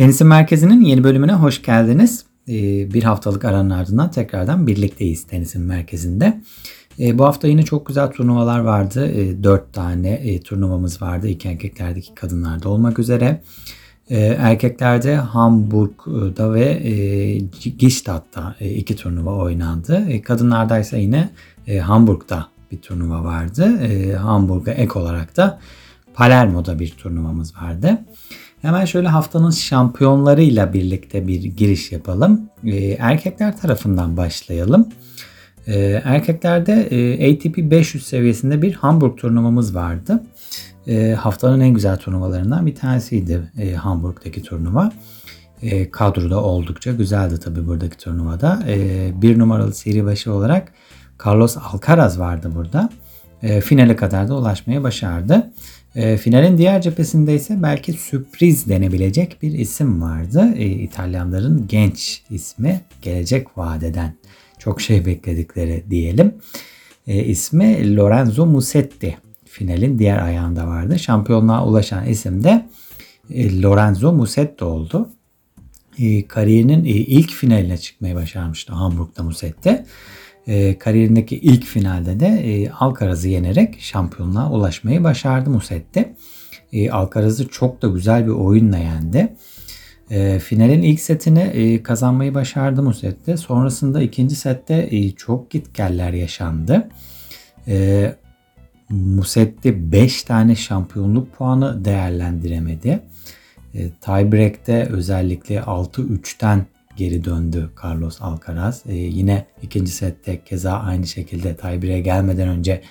Tenisin Merkezi'nin yeni bölümüne hoş geldiniz. Ee, bir haftalık aranın ardından tekrardan birlikteyiz Tenisin Merkezi'nde. Ee, bu hafta yine çok güzel turnuvalar vardı. Ee, dört tane e, turnuvamız vardı. İki erkeklerdeki kadınlarda olmak üzere. Erkeklerde Hamburg'da ve e, Gstaad'da e, iki turnuva oynandı. Kadınlarda ise yine Hamburg'da bir turnuva vardı. Hamburg'a ek olarak da Palermo'da bir turnuvamız vardı. Hemen şöyle haftanın şampiyonlarıyla birlikte bir giriş yapalım. E, erkekler tarafından başlayalım. E, erkeklerde e, ATP 500 seviyesinde bir Hamburg turnuvamız vardı. E, haftanın en güzel turnuvalarından bir tanesiydi e, Hamburg'daki turnuva. Kadroda oldukça güzeldi tabii buradaki turnuvada. Bir numaralı seri başı olarak Carlos Alcaraz vardı burada. Finale kadar da ulaşmayı başardı. E, finalin diğer cephesinde ise belki sürpriz denebilecek bir isim vardı. E, İtalyanların genç ismi gelecek vadeden çok şey bekledikleri diyelim. E, ismi Lorenzo Musetti. Finalin diğer ayağında vardı. Şampiyonluğa ulaşan isim de e, Lorenzo Musetti oldu. E, kariyerinin e, ilk finaline çıkmayı başarmıştı Hamburg'da Musetti e, kariyerindeki ilk finalde de e, Alcaraz'ı yenerek şampiyonluğa ulaşmayı başardı Musetti. E, Alcaraz'ı çok da güzel bir oyunla yendi. E, finalin ilk setini e, kazanmayı başardı Musetti. Sonrasında ikinci sette e, çok gitgeller yaşandı. E, Musetti 5 tane şampiyonluk puanı değerlendiremedi. E, tiebreak'te özellikle 6-3'ten geri döndü Carlos Alcaraz. Ee, yine ikinci sette keza aynı şekilde tiebreak'e gelmeden önce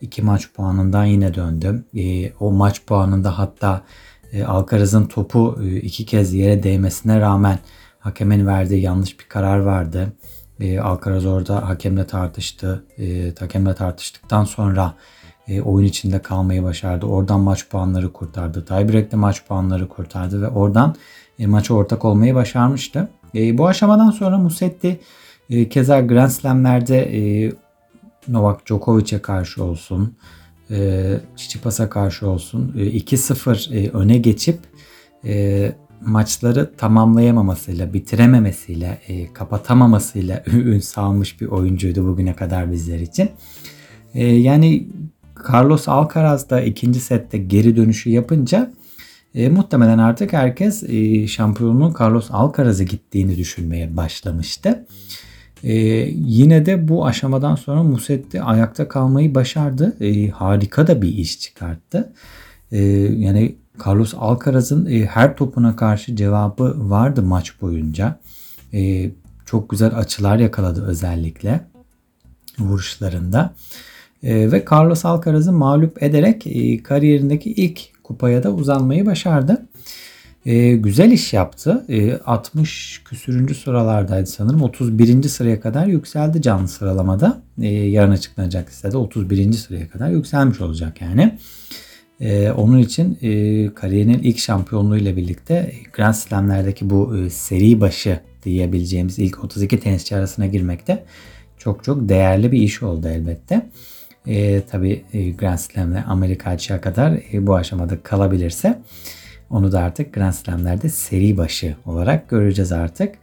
iki maç puanından yine döndü. Ee, o maç puanında hatta e, Alcaraz'ın topu e, iki kez yere değmesine rağmen hakemin verdiği yanlış bir karar vardı. E, Alcaraz orada hakemle tartıştı. E, hakemle tartıştıktan sonra e, oyun içinde kalmayı başardı. Oradan maç puanları kurtardı. Tiebreak'te maç puanları kurtardı ve oradan e, maça ortak olmayı başarmıştı. E, bu aşamadan sonra Musetti e, keza Grand Slam'lerde e, Novak Djokovic'e karşı olsun, e, Çiçipas'a karşı olsun e, 2-0 e, öne geçip e, maçları tamamlayamamasıyla, bitirememesiyle, e, kapatamamasıyla ün salmış bir oyuncuydu bugüne kadar bizler için. E, yani Carlos Alcaraz da ikinci sette geri dönüşü yapınca e, muhtemelen artık herkes e, şampiyonluğun Carlos Alcaraz'a gittiğini düşünmeye başlamıştı. E, yine de bu aşamadan sonra Musetti ayakta kalmayı başardı. E, harika da bir iş çıkarttı. E, yani Carlos Alcaraz'ın e, her topuna karşı cevabı vardı maç boyunca. E, çok güzel açılar yakaladı özellikle vuruşlarında. E, ve Carlos Alcaraz'ı mağlup ederek e, kariyerindeki ilk kupaya da uzanmayı başardı. E, güzel iş yaptı. E, 60 küsürüncü sıralardaydı sanırım. 31. sıraya kadar yükseldi canlı sıralamada. E, yarın açıklanacak listede 31. sıraya kadar yükselmiş olacak yani. E, onun için e, kariyerinin ilk şampiyonluğu ile birlikte Grand Slam'lerdeki bu e, seri başı diyebileceğimiz ilk 32 tenisçi arasına girmekte çok çok değerli bir iş oldu elbette. E, tabii e, Grand Slam'le Amerika açığa kadar e, bu aşamada kalabilirse onu da artık Grand Slam'lerde seri başı olarak göreceğiz artık.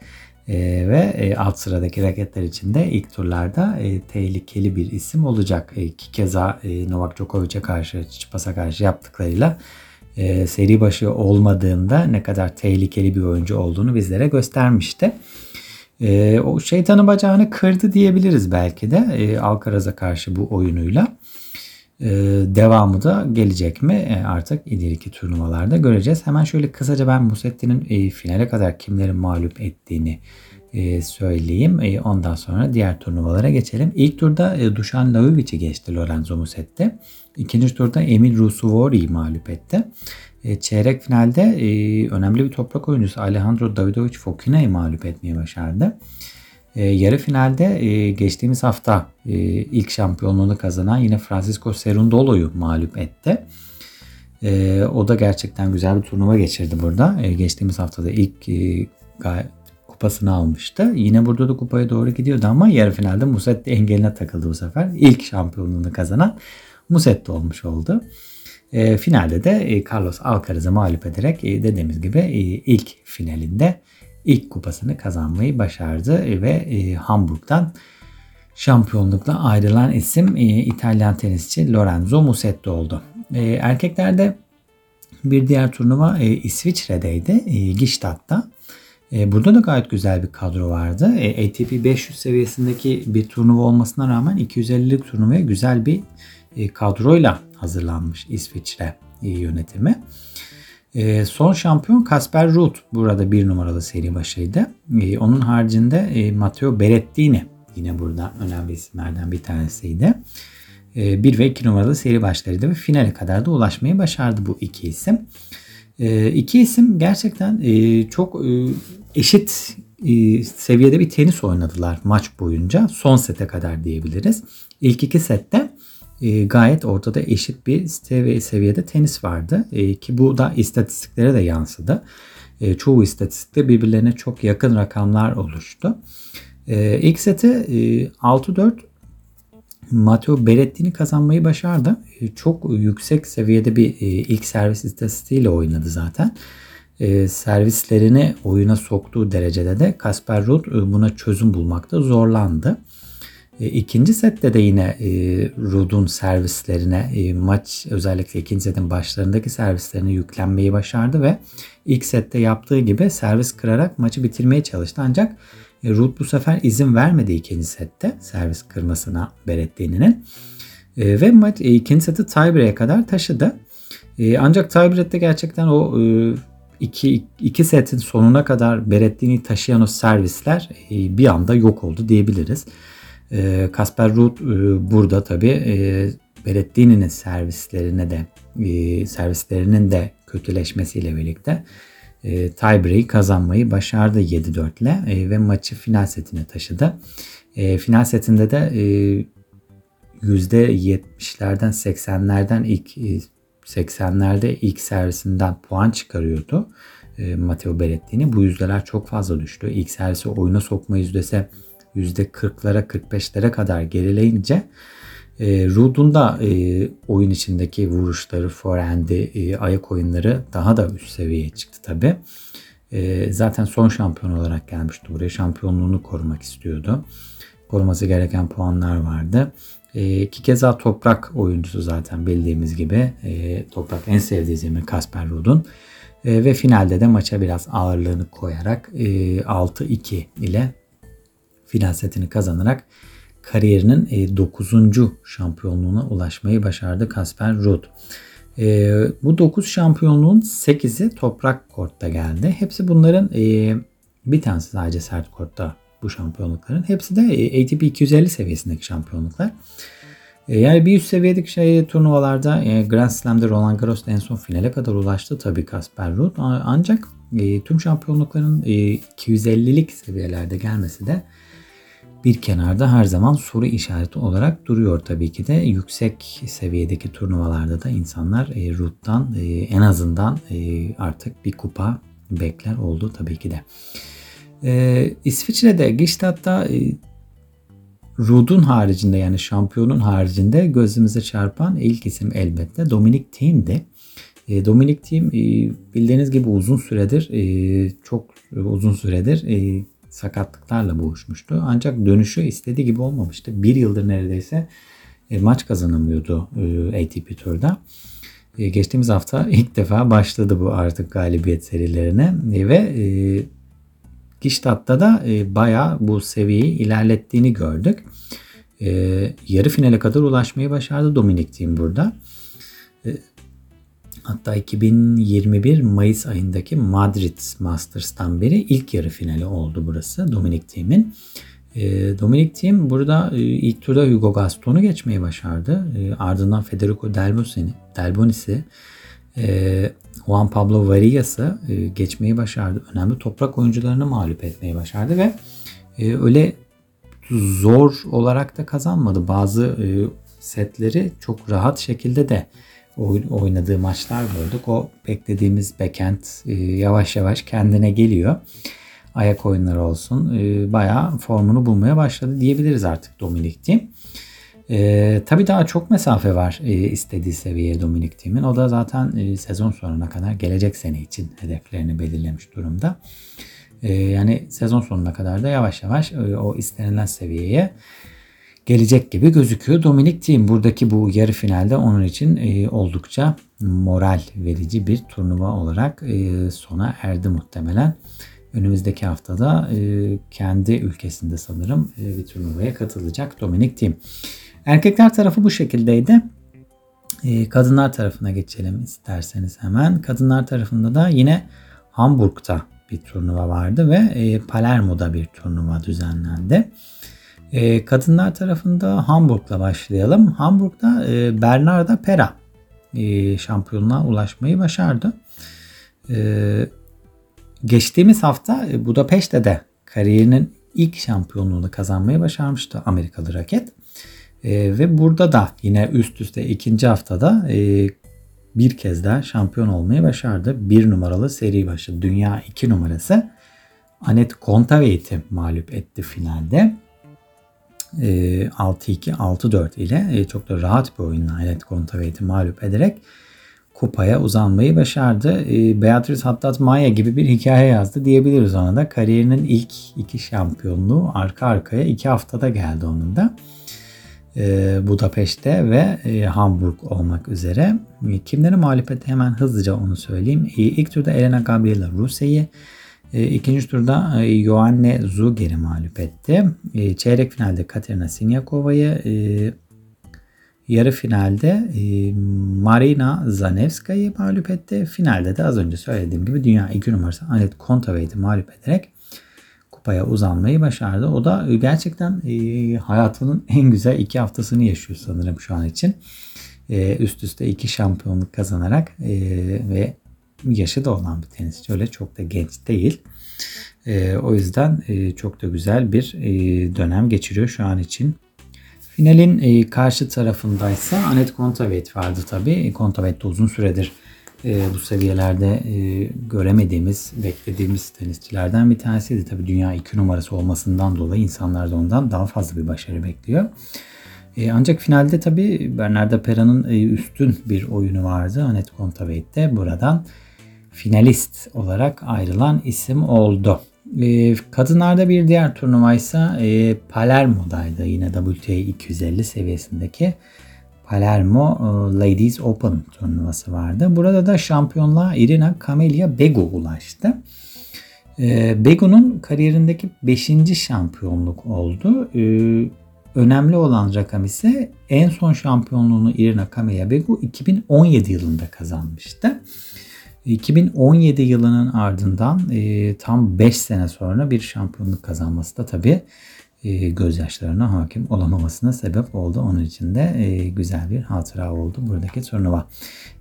E, ve e, alt sıradaki raketler için de ilk turlarda e, tehlikeli bir isim olacak. E, ki keza e, Novak Djokovic'e karşı, Çipas'a karşı yaptıklarıyla e, seri başı olmadığında ne kadar tehlikeli bir oyuncu olduğunu bizlere göstermişti. E, o şeytanın bacağını kırdı diyebiliriz belki de e, Alcaraz'a karşı bu oyunuyla. E, devamı da gelecek mi e, artık ileriki turnuvalarda göreceğiz. Hemen şöyle kısaca ben Musetti'nin e, finale kadar kimlerin mağlup ettiğini e, söyleyeyim. E, ondan sonra diğer turnuvalara geçelim. İlk turda e, Dušan Lajović'i geçti Lorenzo Musetti. İkinci turda Emil Rusuvori'yi mağlup etti. E, çeyrek finalde e, önemli bir toprak oyuncusu Alejandro Davidovic Fokina'yı mağlup etmeye başardı. E, yarı finalde geçtiğimiz hafta ilk şampiyonluğunu kazanan yine Francisco Cerundolo'yu mağlup etti. O da gerçekten güzel bir turnuva geçirdi burada. Geçtiğimiz haftada ilk kupasını almıştı. Yine burada da kupaya doğru gidiyordu ama yarı finalde Musetti engeline takıldı bu sefer. İlk şampiyonluğunu kazanan Musetti olmuş oldu. E, finalde de e, Carlos Alcaraz'ı mağlup ederek e, dediğimiz gibi e, ilk finalinde ilk kupasını kazanmayı başardı ve e, Hamburg'dan şampiyonlukla ayrılan isim e, İtalyan tenisçi Lorenzo Musetti oldu. E, erkeklerde bir diğer turnuva e, İsviçre'deydi. E, Gstaad'da. E, burada da gayet güzel bir kadro vardı. E, ATP 500 seviyesindeki bir turnuva olmasına rağmen 250'lik turnuvaya güzel bir kadroyla hazırlanmış İsviçre e, yönetimi. E, son şampiyon Kasper Ruud burada bir numaralı seri başıydı. E, onun haricinde e, Matteo Berrettini yine burada önemli isimlerden bir tanesiydi. E, 1 ve 2 numaralı seri başlarıydı ve finale kadar da ulaşmayı başardı bu iki isim. E, iki isim gerçekten e, çok e, eşit e, seviyede bir tenis oynadılar maç boyunca. Son sete kadar diyebiliriz. İlk iki sette e, gayet ortada eşit bir seviye, seviyede tenis vardı. E, ki bu da istatistiklere de yansıdı. E, çoğu istatistikte birbirlerine çok yakın rakamlar oluştu. E, ilk seti e, 6-4 Matteo Berrettini kazanmayı başardı. Çok yüksek seviyede bir ilk servis istatistiğiyle oynadı zaten. E, servislerini oyuna soktuğu derecede de Kasper Ruud buna çözüm bulmakta zorlandı. İkinci sette de yine Ruud'un servislerine maç özellikle ikinci setin başlarındaki servislerine yüklenmeyi başardı ve ilk sette yaptığı gibi servis kırarak maçı bitirmeye çalıştı ancak Ruud bu sefer izin vermedi ikinci sette servis kırmasına Berrettini'nin. E, ve maç e, ikinci seti tiebreak'e kadar taşıdı. E, ancak tiebreak'te gerçekten o e, iki, iki setin sonuna kadar Berrettini taşıyan o servisler e, bir anda yok oldu diyebiliriz. E, Kasper Ruud e, burada tabii e, Berrettini'nin servislerine de e, servislerinin de kötüleşmesiyle birlikte e, tiebreak'i kazanmayı başardı 7-4 ile e, ve maçı final setine taşıdı. Final setinde de e, %70'lerden 80'lerden ilk e, 80'lerde ilk servisinden puan çıkarıyordu. Matteo Berrettini. Bu yüzdeler çok fazla düştü. İlk servisi oyuna sokma yüzdesi %40'lara 45'lere kadar gerileyince e, Ruud'un da e, oyun içindeki vuruşları, forehand'i, e, ayak oyunları daha da üst seviyeye çıktı tabi. E, zaten son şampiyon olarak gelmişti buraya. Şampiyonluğunu korumak istiyordu. Koruması gereken puanlar vardı. E, ki keza toprak oyuncusu zaten bildiğimiz gibi. E, toprak en sevdiği zemin Kasper Ruud'un. E, ve finalde de maça biraz ağırlığını koyarak e, 6-2 ile final setini kazanarak kariyerinin 9. E, şampiyonluğuna ulaşmayı başardı Kasper Ruud. E, bu 9 şampiyonluğun 8'i toprak kortta geldi. Hepsi bunların e, bir tanesi sadece sert kortta bu şampiyonlukların. Hepsi de ATP 250 seviyesindeki şampiyonluklar. Yani bir üst seviyedeki şey turnuvalarda Grand Slam'de Roland Garros'ta en son finale kadar ulaştı tabii Kasper Ruud. Ancak tüm şampiyonlukların 250'lik seviyelerde gelmesi de bir kenarda her zaman soru işareti olarak duruyor tabii ki de. Yüksek seviyedeki turnuvalarda da insanlar e, Ruud'dan e, en azından e, artık bir kupa bekler oldu tabii ki de. E, İsviçre'de Gstaad'da e, Ruud'un haricinde yani şampiyonun haricinde gözümüze çarpan ilk isim elbette Dominic Thiem'di. E, Dominic Thiem e, bildiğiniz gibi uzun süredir e, çok uzun süredir e, sakatlıklarla boğuşmuştu. Ancak dönüşü istediği gibi olmamıştı. Bir yıldır neredeyse e, maç kazanamıyordu e, ATP Tour'da. E, geçtiğimiz hafta ilk defa başladı bu artık galibiyet serilerine ve Giştat'ta da bayağı bu seviyeyi ilerlettiğini gördük. Yarı finale kadar ulaşmayı başardı Dominik Thiem burada. Hatta 2021 Mayıs ayındaki Madrid Masters'tan beri ilk yarı finali oldu burası Dominic Thiem'in. E, Dominic Thiem burada e, ilk turda Hugo Gaston'u geçmeyi başardı. E, ardından Federico Delbonis'i, Delbonis'i Juan Pablo Varillas'ı e, geçmeyi başardı. Önemli toprak oyuncularını mağlup etmeyi başardı ve e, öyle zor olarak da kazanmadı. Bazı e, setleri çok rahat şekilde de oynadığı maçlar gördük. O beklediğimiz backhand e, yavaş yavaş kendine geliyor. Ayak oyunları olsun. E, bayağı formunu bulmaya başladı diyebiliriz artık Dominik Thiem. E, tabii daha çok mesafe var e, istediği seviyeye Dominik Thiem'in. O da zaten e, sezon sonuna kadar gelecek sene için hedeflerini belirlemiş durumda. E, yani sezon sonuna kadar da yavaş yavaş e, o istenilen seviyeye gelecek gibi gözüküyor. Dominik Thiem buradaki bu yarı finalde onun için e, oldukça moral verici bir turnuva olarak e, sona erdi muhtemelen. Önümüzdeki haftada e, kendi ülkesinde sanırım bir turnuvaya katılacak Dominik Thiem. Erkekler tarafı bu şekildeydi. Kadınlar tarafına geçelim isterseniz hemen. Kadınlar tarafında da yine Hamburg'da bir turnuva vardı ve Palermo'da bir turnuva düzenlendi. E, kadınlar tarafında Hamburg'la başlayalım. Hamburg'da e, Bernarda Pera e, şampiyonluğa ulaşmayı başardı. E, geçtiğimiz hafta Budapeşte de kariyerinin ilk şampiyonluğunu kazanmayı başarmıştı Amerikalı raket. Ve burada da yine üst üste ikinci haftada bir kez daha şampiyon olmayı başardı. Bir numaralı seri başı dünya iki numarası Anet Kontaveit'i mağlup etti finalde. 6-2, 6-4 ile çok da rahat bir oyunla Anet Kontaveit'i mağlup ederek kupaya uzanmayı başardı. Beatrice Hattat Maya gibi bir hikaye yazdı diyebiliriz ona da. Kariyerinin ilk iki şampiyonluğu arka arkaya iki haftada geldi onun da. Budapeşte ve Hamburg olmak üzere. Kimleri mağlup etti hemen hızlıca onu söyleyeyim. İlk turda Elena Gabriela Ruse'yi, ikinci turda Joanne Zuger'i mağlup etti. Çeyrek finalde Katerina Sinyakova'yı, yarı finalde Marina Zanevska'yı mağlup etti. Finalde de az önce söylediğim gibi dünya 2 numarası Anet Kontaveit'i mağlup ederek kupaya uzanmayı başardı. O da gerçekten e, hayatının en güzel iki haftasını yaşıyor sanırım şu an için. E, üst üste iki şampiyonluk kazanarak e, ve yaşı da olan bir tenisçi. Öyle çok da genç değil. E, o yüzden e, çok da güzel bir e, dönem geçiriyor şu an için. Finalin e, karşı tarafındaysa Anet Kontaveit vardı tabii. Kontaveit de uzun süredir e, bu seviyelerde e, göremediğimiz, beklediğimiz tenisçilerden bir tanesiydi. Tabii dünya iki numarası olmasından dolayı insanlar da ondan daha fazla bir başarı bekliyor. E, ancak finalde tabii Bernarda Pera'nın e, üstün bir oyunu vardı. Anet Kontaveit de buradan finalist olarak ayrılan isim oldu. E, kadınlarda bir diğer turnuva ise e, Palermo'daydı. Yine WTA 250 seviyesindeki Palermo e, Ladies Open turnuvası vardı. Burada da şampiyonluğa Irina Camelia Begu ulaştı. E, Begu'nun kariyerindeki 5. şampiyonluk oldu. Önemli olan rakam ise en son şampiyonluğunu Irina Camelia Begu 2017 yılında kazanmıştı. 2017 yılının ardından tam 5 sene sonra bir şampiyonluk kazanması da tabii e, gözyaşlarına hakim olamamasına sebep oldu. Onun için de e, güzel bir hatıra oldu buradaki turnuva.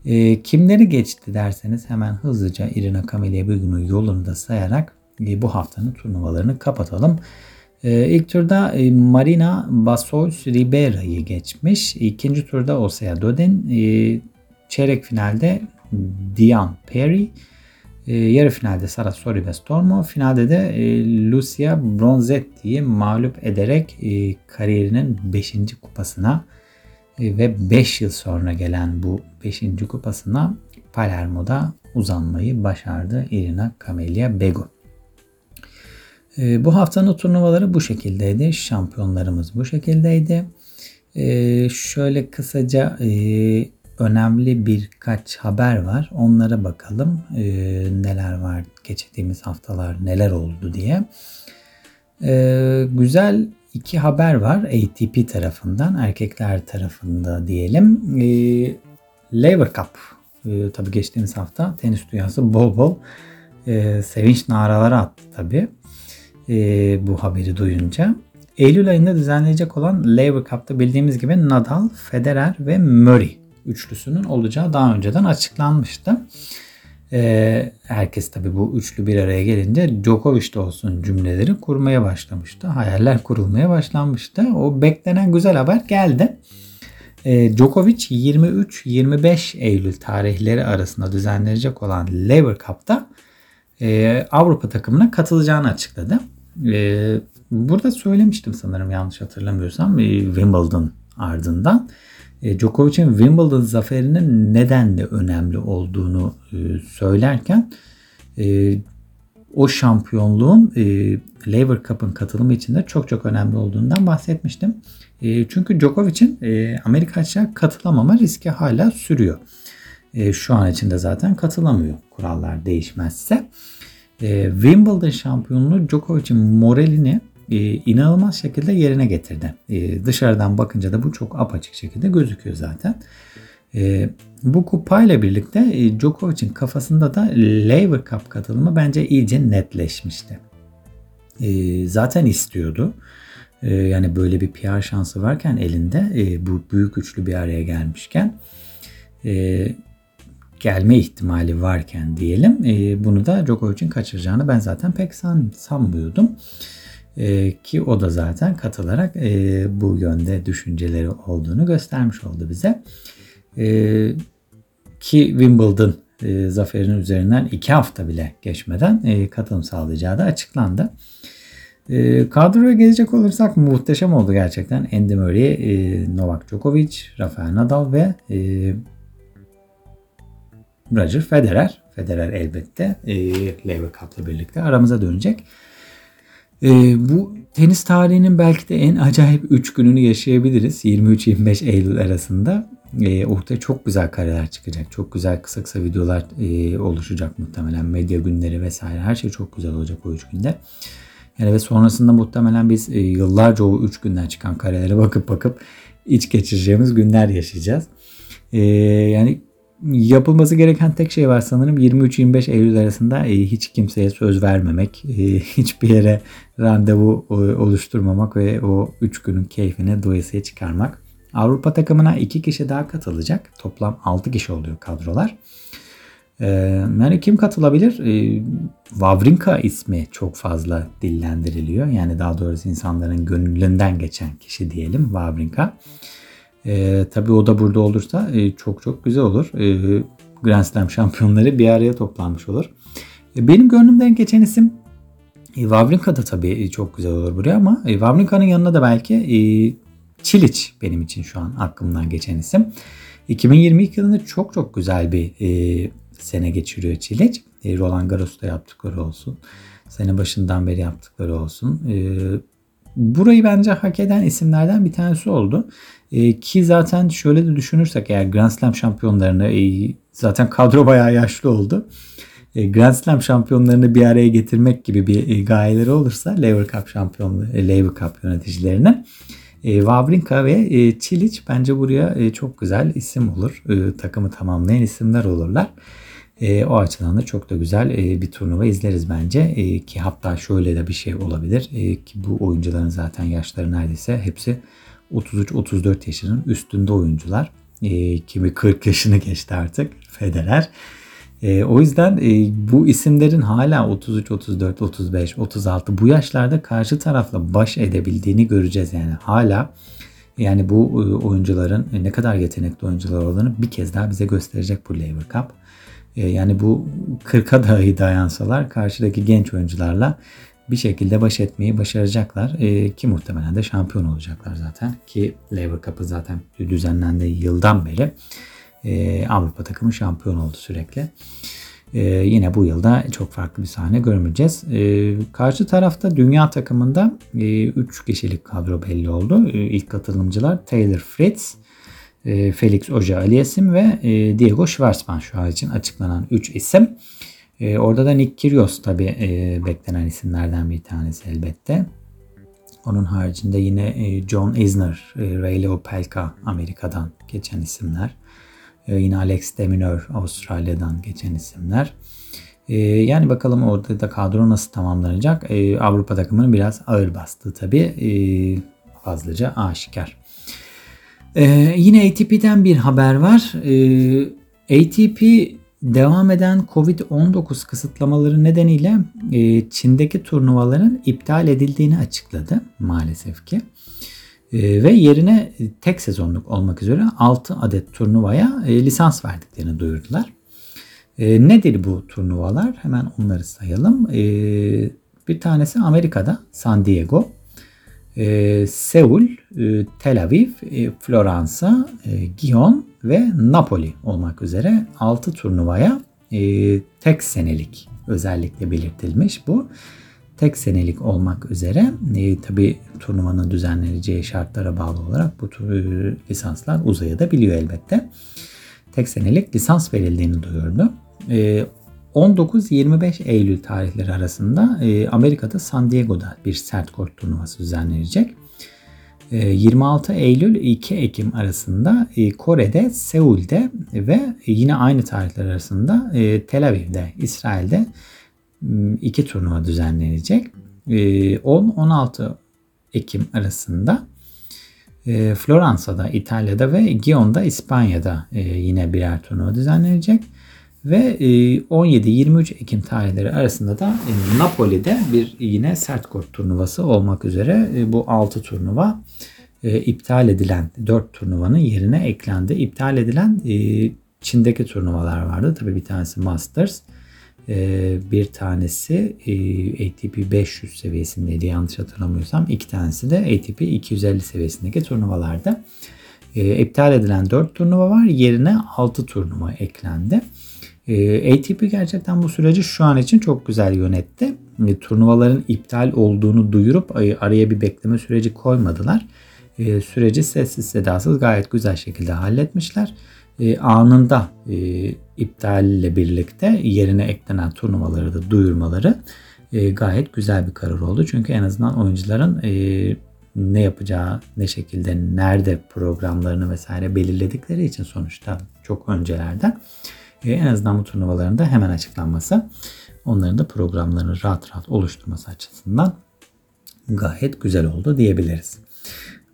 E, kimleri geçti derseniz hemen hızlıca Irina Bugün'ün yolunu da sayarak bu haftanın turnuvalarını kapatalım. İlk turda Marina Basos Ribeira'yı geçmiş. İkinci turda Osea Doden. Çeyrek finalde Diane Perry. E, yarı finalde Sara Sorribes-Tormo, finalde de e, Lucia Bronzetti'yi mağlup ederek e, kariyerinin 5. kupasına e, ve 5 yıl sonra gelen bu 5. kupasına Palermo'da uzanmayı başardı Irina Camelia Begu. E, bu haftanın turnuvaları bu şekildeydi. Şampiyonlarımız bu şekildeydi. E, şöyle kısaca e, önemli birkaç haber var. Onlara bakalım e, neler var geçtiğimiz haftalar neler oldu diye. E, güzel iki haber var ATP tarafından erkekler tarafında diyelim. E, Lever Cup e, tabii geçtiğimiz hafta tenis dünyası bol bol e, sevinç naraları attı tabii e, bu haberi duyunca. Eylül ayında düzenleyecek olan Lever Cup'ta bildiğimiz gibi Nadal, Federer ve Murray üçlüsünün olacağı daha önceden açıklanmıştı. Ee, herkes tabi bu üçlü bir araya gelince Djokovic de olsun cümleleri kurmaya başlamıştı. Hayaller kurulmaya başlanmıştı. O beklenen güzel haber geldi. Ee, Djokovic 23-25 Eylül tarihleri arasında düzenlenecek olan Lever Cup'ta e, Avrupa takımına katılacağını açıkladı. E, burada söylemiştim sanırım yanlış hatırlamıyorsam. E, Wimbledon ardından Djokovic'in Wimbledon zaferinin neden de önemli olduğunu e, söylerken e, o şampiyonluğun e, Laver Cup'ın katılımı için de çok çok önemli olduğundan bahsetmiştim. E, çünkü Djokovic'in e, Amerika açığa katılamama riski hala sürüyor. E, şu an içinde zaten katılamıyor kurallar değişmezse. E, Wimbledon şampiyonluğu Djokovic'in moralini e, inanılmaz şekilde yerine getirdi. E, dışarıdan bakınca da bu çok apaçık şekilde gözüküyor zaten. E, bu kupayla birlikte Djokovic'in kafasında da Laver Cup katılımı bence iyice netleşmişti. Zaten istiyordu. Yani böyle bir PR şansı varken elinde bu büyük üçlü bir araya gelmişken gelme ihtimali varken diyelim bunu da Djokovic'in kaçıracağını ben zaten pek san, sanmıyordum. E, ki o da zaten katılarak e, bu yönde düşünceleri olduğunu göstermiş oldu bize. E, ki Wimbledon e, zaferinin üzerinden iki hafta bile geçmeden e, katılım sağlayacağı da açıklandı. E, kadroya gelecek olursak muhteşem oldu gerçekten. Andy Murray, e, Novak Djokovic, Rafael Nadal ve e, Roger Federer. Federer elbette e, Lever Cup'la birlikte aramıza dönecek. E, bu tenis tarihinin belki de en acayip 3 gününü yaşayabiliriz. 23-25 Eylül arasında. E, ortaya çok güzel kareler çıkacak. Çok güzel kısa kısa videolar e, oluşacak muhtemelen. Medya günleri vesaire her şey çok güzel olacak o 3 günde. Yani ve sonrasında muhtemelen biz e, yıllarca o 3 günden çıkan karelere bakıp bakıp iç geçireceğimiz günler yaşayacağız. E, yani yapılması gereken tek şey var sanırım 23-25 Eylül arasında e, hiç kimseye söz vermemek, e, hiçbir yere randevu e, oluşturmamak ve o 3 günün keyfini doyasıya çıkarmak. Avrupa takımına 2 kişi daha katılacak. Toplam 6 kişi oluyor kadrolar. Yani kim katılabilir? Wawrinka ismi çok fazla dillendiriliyor. Yani daha doğrusu insanların gönlünden geçen kişi diyelim Wawrinka. E, tabii o da burada olursa e, çok çok güzel olur. E, Grand Slam şampiyonları bir araya toplanmış olur. E, benim gönlümden geçen isim e, Wawrinka da tabii çok güzel olur buraya ama e, Wawrinka'nın yanına da belki e, Çiliç benim için şu an aklımdan geçen isim. 2022 yılında çok çok güzel bir e, sene geçiriyor Çiliç. E, Roland Garros'ta yaptıkları olsun. Sene başından beri yaptıkları olsun. E, burayı bence hak eden isimlerden bir tanesi oldu. E, ki zaten şöyle de düşünürsek eğer Grand Slam şampiyonlarını e, zaten kadro bayağı yaşlı oldu. E, Grand Slam şampiyonlarını bir araya getirmek gibi bir e, gayeleri olursa Lever Cup şampiyonluğu, e, Lever Cup yöneticilerinin e, Wawrinka ve e, Çilic bence buraya e, çok güzel isim olur. E, takımı tamamlayan isimler olurlar. E, o açıdan da çok da güzel e, bir turnuva izleriz bence. E, ki hatta şöyle de bir şey olabilir. E, ki bu oyuncuların zaten yaşları neredeyse hepsi 33-34 yaşının üstünde oyuncular. E, kimi 40 yaşını geçti artık Federer. E, o yüzden e, bu isimlerin hala 33, 34, 35, 36 bu yaşlarda karşı tarafla baş edebildiğini göreceğiz yani. Hala yani bu e, oyuncuların ne kadar yetenekli oyuncular olduğunu bir kez daha bize gösterecek bu Lever Cup. E, yani bu 40'a dahi dayansalar karşıdaki genç oyuncularla bir şekilde baş etmeyi başaracaklar. E, ki muhtemelen de şampiyon olacaklar zaten. Ki Lever Cup'ı zaten düzenlendiği yıldan beri e, Avrupa takımı şampiyon oldu sürekli. E, yine bu yılda çok farklı bir sahne görmeyeceğiz. E, karşı tarafta dünya takımında 3 e, kişilik kadro belli oldu. E, ilk katılımcılar Taylor Fritz, e, Felix Oja Aliasim ve e, Diego Schwartzman şu an için açıklanan 3 isim. E, orada da Nick Kyrgios tabi e, beklenen isimlerden bir tanesi elbette. Onun haricinde yine e, John Isner, e, Ray Opelka Amerika'dan geçen isimler. E, yine Alex de Minaur Avustralya'dan geçen isimler. E, yani bakalım orada da kadro nasıl tamamlanacak. E, Avrupa takımının biraz ağır bastığı tabi e, fazlaca aşikar. E, yine ATP'den bir haber var. E, ATP devam eden Covid-19 kısıtlamaları nedeniyle e, Çin'deki turnuvaların iptal edildiğini açıkladı maalesef ki. E, ve yerine tek sezonluk olmak üzere 6 adet turnuvaya e, lisans verdiklerini duyurdular. Nedir bu turnuvalar? Hemen onları sayalım. Bir tanesi Amerika'da San Diego. E, Seul, e, Tel Aviv, e, Floransa, e, Gion ve Napoli olmak üzere 6 turnuvaya e, tek senelik özellikle belirtilmiş bu. Tek senelik olmak üzere e, tabi turnuvanın düzenleneceği şartlara bağlı olarak bu tür e, lisanslar uzayabiliyor elbette. Tek senelik lisans verildiğini duyurdu. E, 19-25 Eylül tarihleri arasında e, Amerika'da San Diego'da bir sert kort turnuvası düzenlenecek. 26 e, Eylül 2 Ekim arasında e, Kore'de, Seul'de ve yine aynı tarihler arasında Tel Aviv'de, İsrail'de iki turnuva düzenlenecek. 10-16 Ekim arasında Floransa'da, İtalya'da ve Gion'da, İspanya'da yine birer turnuva düzenlenecek. Ve 17-23 e, Ekim tarihleri arasında da e, Napoli'de bir yine sert kort turnuvası olmak üzere e, bu 6 turnuva iptal edilen 4 turnuvanın yerine eklendi. İptal edilen Çin'deki turnuvalar vardı. Tabii bir tanesi Masters, bir tanesi ATP 500 seviyesindeydi yanlış hatırlamıyorsam. iki tanesi de ATP 250 seviyesindeki turnuvalardı. İptal edilen 4 turnuva var. Yerine 6 turnuva eklendi. E, ATP gerçekten bu süreci şu an için çok güzel yönetti. E, turnuvaların iptal olduğunu duyurup araya bir bekleme süreci koymadılar. E, süreci sessiz sedasız gayet güzel şekilde halletmişler. Anında iptalle birlikte yerine eklenen turnuvaları da duyurmaları gayet güzel bir karar oldu. Çünkü en azından oyuncuların ne yapacağı, ne şekilde, nerede programlarını vesaire belirledikleri için sonuçta çok öncelerden en azından bu turnuvaların da hemen açıklanması onların da programlarını rahat rahat oluşturması açısından gayet güzel oldu diyebiliriz.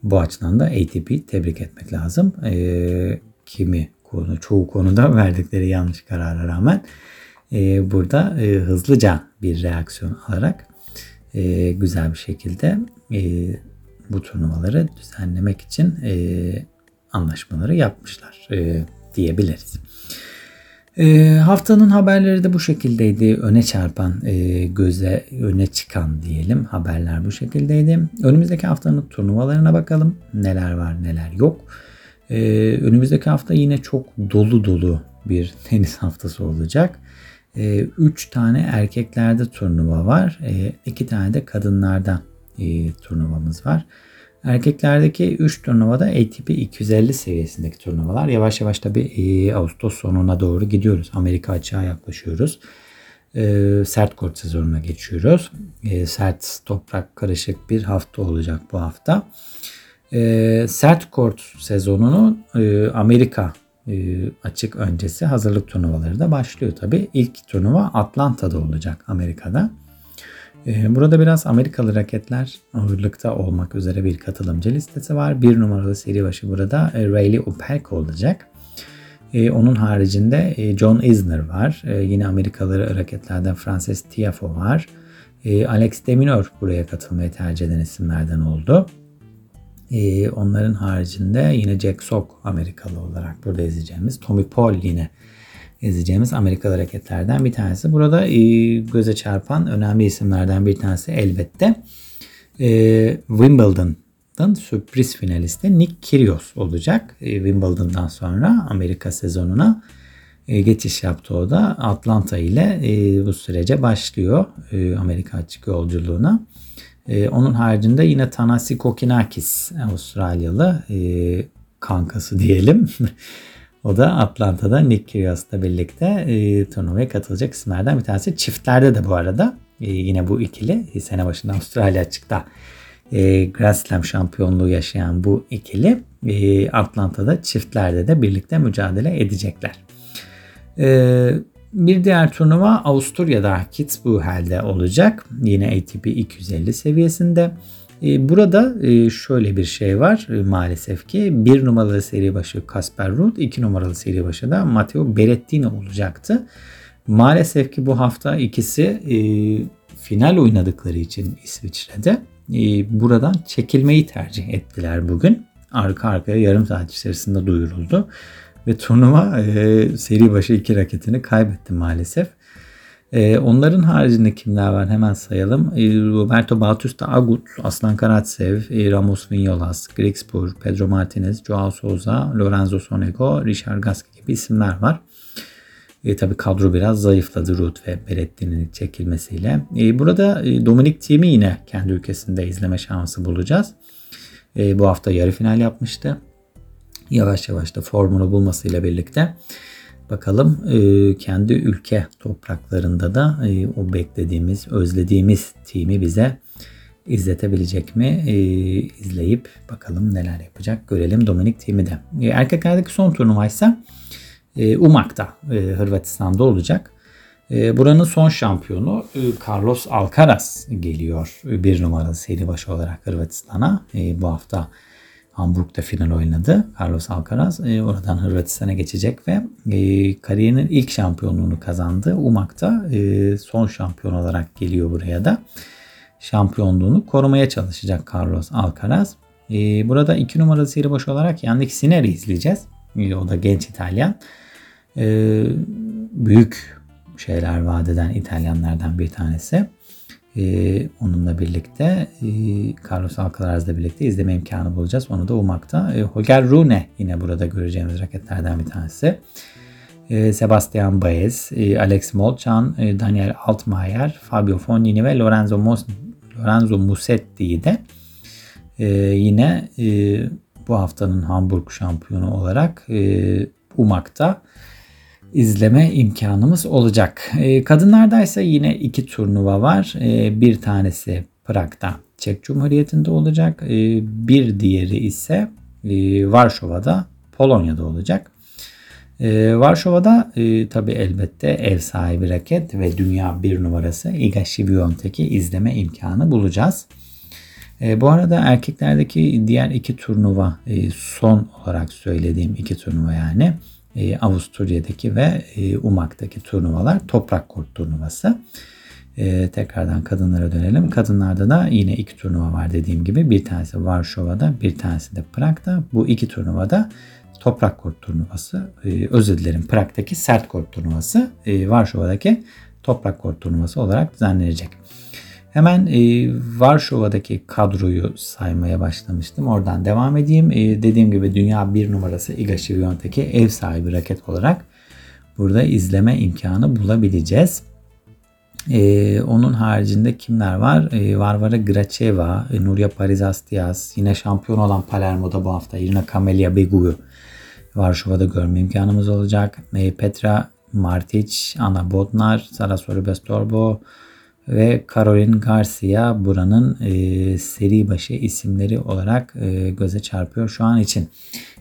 Bu açıdan da ATP tebrik etmek lazım. E, kimi konu, çoğu konuda verdikleri yanlış karara rağmen e, burada e, hızlıca bir reaksiyon alarak e, güzel bir şekilde e, bu turnuvaları düzenlemek için e, anlaşmaları yapmışlar e, diyebiliriz. E, haftanın haberleri de bu şekildeydi. Öne çarpan, e, göze öne çıkan diyelim haberler bu şekildeydi. Önümüzdeki haftanın turnuvalarına bakalım. Neler var neler yok. E, önümüzdeki hafta yine çok dolu dolu bir tenis haftası olacak. 3 e, tane erkeklerde turnuva var. 2 e, tane de kadınlarda e, turnuvamız var. Erkeklerdeki 3 turnuvada ATP 250 seviyesindeki turnuvalar. Yavaş yavaş tabi e, Ağustos sonuna doğru gidiyoruz. Amerika açığa yaklaşıyoruz. E, sert kort sezonuna geçiyoruz. E, sert toprak karışık bir hafta olacak bu hafta. Sert kort sezonunu Amerika açık öncesi hazırlık turnuvaları da başlıyor tabi. İlk turnuva Atlanta'da olacak Amerika'da. Ee, burada biraz Amerikalı raketler ağırlıkta olmak üzere bir katılımcı listesi var. Bir numaralı seri başı burada e, Rayleigh Opelka olacak. Ee, onun haricinde e, John Isner var. Yine Amerikalı raketlerden Frances Tiafoe var. Alex Deminor buraya katılmayı tercih eden isimlerden oldu. Onların haricinde yine Jack Sock Amerikalı olarak burada izleyeceğimiz. Tommy Paul yine izleyeceğimiz Amerikalı hareketlerden bir tanesi. Burada e, göze çarpan önemli isimlerden bir tanesi elbette e, Wimbledon'dan sürpriz finalisti Nick Kyrgios olacak. E, Wimbledon'dan sonra Amerika sezonuna geçiş yaptı o da. Atlanta ile bu sürece başlıyor Amerika açık yolculuğuna. Onun haricinde yine Tanasi Kokinakis Avustralyalı kankası diyelim. O da Atlanta'da Nick Kyrgios'la birlikte e, turnuvaya katılacak isimlerden bir tanesi. Çiftlerde de bu arada e, yine bu ikili e, sene başında Avustralya açıkta e, Grand Slam şampiyonluğu yaşayan bu ikili e, Atlanta'da çiftlerde de birlikte mücadele edecekler. E, bir diğer turnuva Avusturya'da Kitzbühel'de olacak. Yine ATP 250 seviyesinde. E, burada e, şöyle bir şey var e, maalesef ki bir numaralı seri başı Kasper Ruud, iki numaralı seri başı da Matteo Berrettini olacaktı. Maalesef ki bu hafta ikisi final oynadıkları için İsviçre'de buradan çekilmeyi tercih ettiler bugün. Arka arkaya yarım saat içerisinde duyuruldu. Ve turnuva seri başı iki raketini kaybetti maalesef. E, onların haricinde kimler var hemen sayalım. E, Roberto Bautista Agut, Aslan Karatsev, e, Ramos Vinyolas, Greg Spur, Pedro Martinez, Joao Souza, Lorenzo Sonego, Richard Gasquet gibi isimler var. E, tabii kadro biraz zayıfladı Ruth ve Beretti'nin çekilmesiyle. E, burada e, Dominik Thiem'i yine kendi ülkesinde izleme şansı bulacağız. E, bu hafta yarı final yapmıştı. Yavaş yavaş da formunu bulmasıyla birlikte bakalım e, kendi ülke topraklarında da e, o beklediğimiz, özlediğimiz Thiem'i bize izletebilecek mi? E, izleyip bakalım neler yapacak görelim Dominik Thiem'i de. E, erkeklerdeki son turnuvaysa ise e, Umak'ta e, Hırvatistan'da olacak. E, buranın son şampiyonu e, Carlos Alcaraz geliyor bir numaralı seri başı olarak Hırvatistan'a. E, bu hafta Hamburg'da final oynadı Carlos Alcaraz. E, oradan Hırvatistan'a geçecek ve e, kariyerinin ilk şampiyonluğunu kazandı. Umak'ta e, son şampiyon olarak geliyor buraya da. Şampiyonluğunu korumaya çalışacak Carlos Alcaraz. E, burada iki numaralı seri başı olarak Yannick Sinner'i izleyeceğiz. E, o da genç İtalyan e, büyük şeyler vaat eden İtalyanlardan bir tanesi. E, onunla birlikte e, Carlos Alcaraz'la birlikte izleme imkanı bulacağız. Onu da umakta. E, Holger Rune yine burada göreceğimiz raketlerden bir tanesi. Sebastian Baez, Alex Molchan, Daniel Altmaier, Fabio Fognini ve Lorenzo, Mos Lorenzo Musetti'yi de yine bu haftanın Hamburg şampiyonu olarak e, Umak'ta izleme imkanımız olacak. E, kadınlarda ise yine iki turnuva var. E, bir tanesi Prag'da Çek Cumhuriyeti'nde olacak. E, bir diğeri ise e, Varşova'da Polonya'da olacak. E, Varşova'da tabi elbette ev sahibi raket ve dünya bir numarası Iga Świątek'i izleme imkanı bulacağız. E, bu arada erkeklerdeki diğer iki turnuva e, son olarak söylediğim iki turnuva yani e, Avusturya'daki ve e, turnuvalar toprak kort turnuvası. E, tekrardan kadınlara dönelim. Kadınlarda da yine iki turnuva var dediğim gibi. Bir tanesi Varşova'da, bir tanesi de Prag'da. Bu iki turnuvada toprak kort turnuvası, e, özür dilerim Prag'daki sert kort turnuvası, e, Varşova'daki toprak kort turnuvası olarak düzenlenecek. Hemen e, Varşova'daki kadroyu saymaya başlamıştım. Oradan devam edeyim. E, dediğim gibi dünya bir numarası Iga Świątek'i ev sahibi raket olarak burada izleme imkanı bulabileceğiz. E, onun haricinde kimler var? E, Varvara Gracheva, e, Nuria Parizastias, yine şampiyon olan Palermo'da bu hafta Irina Camelia Begu'yu Varşova'da görme imkanımız olacak. E, Petra Martic, Ana Bodnar, Sara Soribestorbo, ve Caroline Garcia buranın e, seri başı isimleri olarak e, göze çarpıyor şu an için.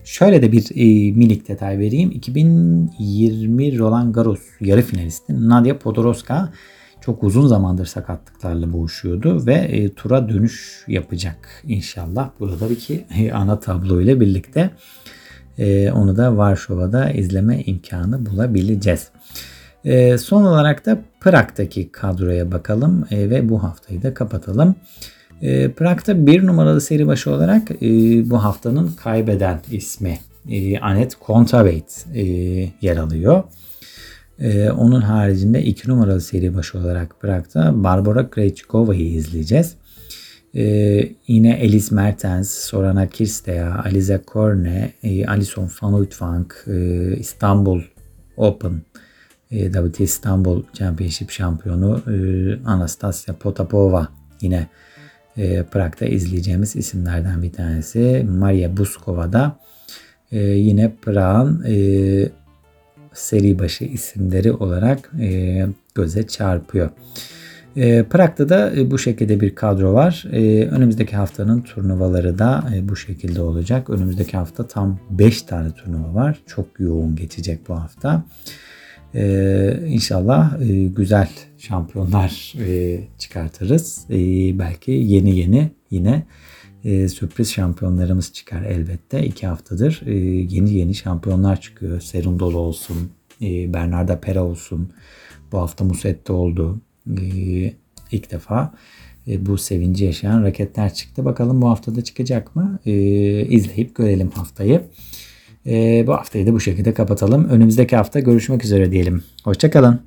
Şöyle de bir e, minik detay vereyim. 2020 Roland Garros yarı finalisti Nadia Podoroska çok uzun zamandır sakatlıklarla boğuşuyordu ve e, tura dönüş yapacak inşallah. Burada tabii ki e, ana tablo ile birlikte e, onu da Varşova'da izleme imkanı bulabileceğiz. E, son olarak da Prag'daki kadroya bakalım e, ve bu haftayı da kapatalım. E, Prag'da bir numaralı seri başı olarak e, bu haftanın kaybeden ismi e, Anet Kontaveit e, yer alıyor. E, onun haricinde iki numaralı seri başı olarak Prag'da Barbara Krejcikova'yı izleyeceğiz. Ee, yine Elis Mertens, Sorana Kirstea, Alize Korne, e, Alison van Uytvank, e, İstanbul Open e, WTA İstanbul Championship şampiyonu e, Anastasia Potapova yine e, Prag'da izleyeceğimiz isimlerden bir tanesi. Maria Buskova da yine Prag'ın seri başı isimleri olarak göze çarpıyor. Prag'da da bu şekilde bir kadro var. Önümüzdeki haftanın turnuvaları da bu şekilde olacak. Önümüzdeki hafta tam 5 tane turnuva var. Çok yoğun geçecek bu hafta. Ee, inşallah e, güzel şampiyonlar e, çıkartırız. E, belki yeni yeni yine e, sürpriz şampiyonlarımız çıkar elbette. İki haftadır e, yeni yeni şampiyonlar çıkıyor. Serundolo olsun, e, Bernarda Pera olsun. Bu hafta Musetti oldu. E, ilk defa e, bu sevinci yaşayan raketler çıktı. Bakalım bu haftada çıkacak mı? E, izleyip görelim haftayı. E, bu haftayı da bu şekilde kapatalım. Önümüzdeki hafta görüşmek üzere diyelim. Hoşçakalın.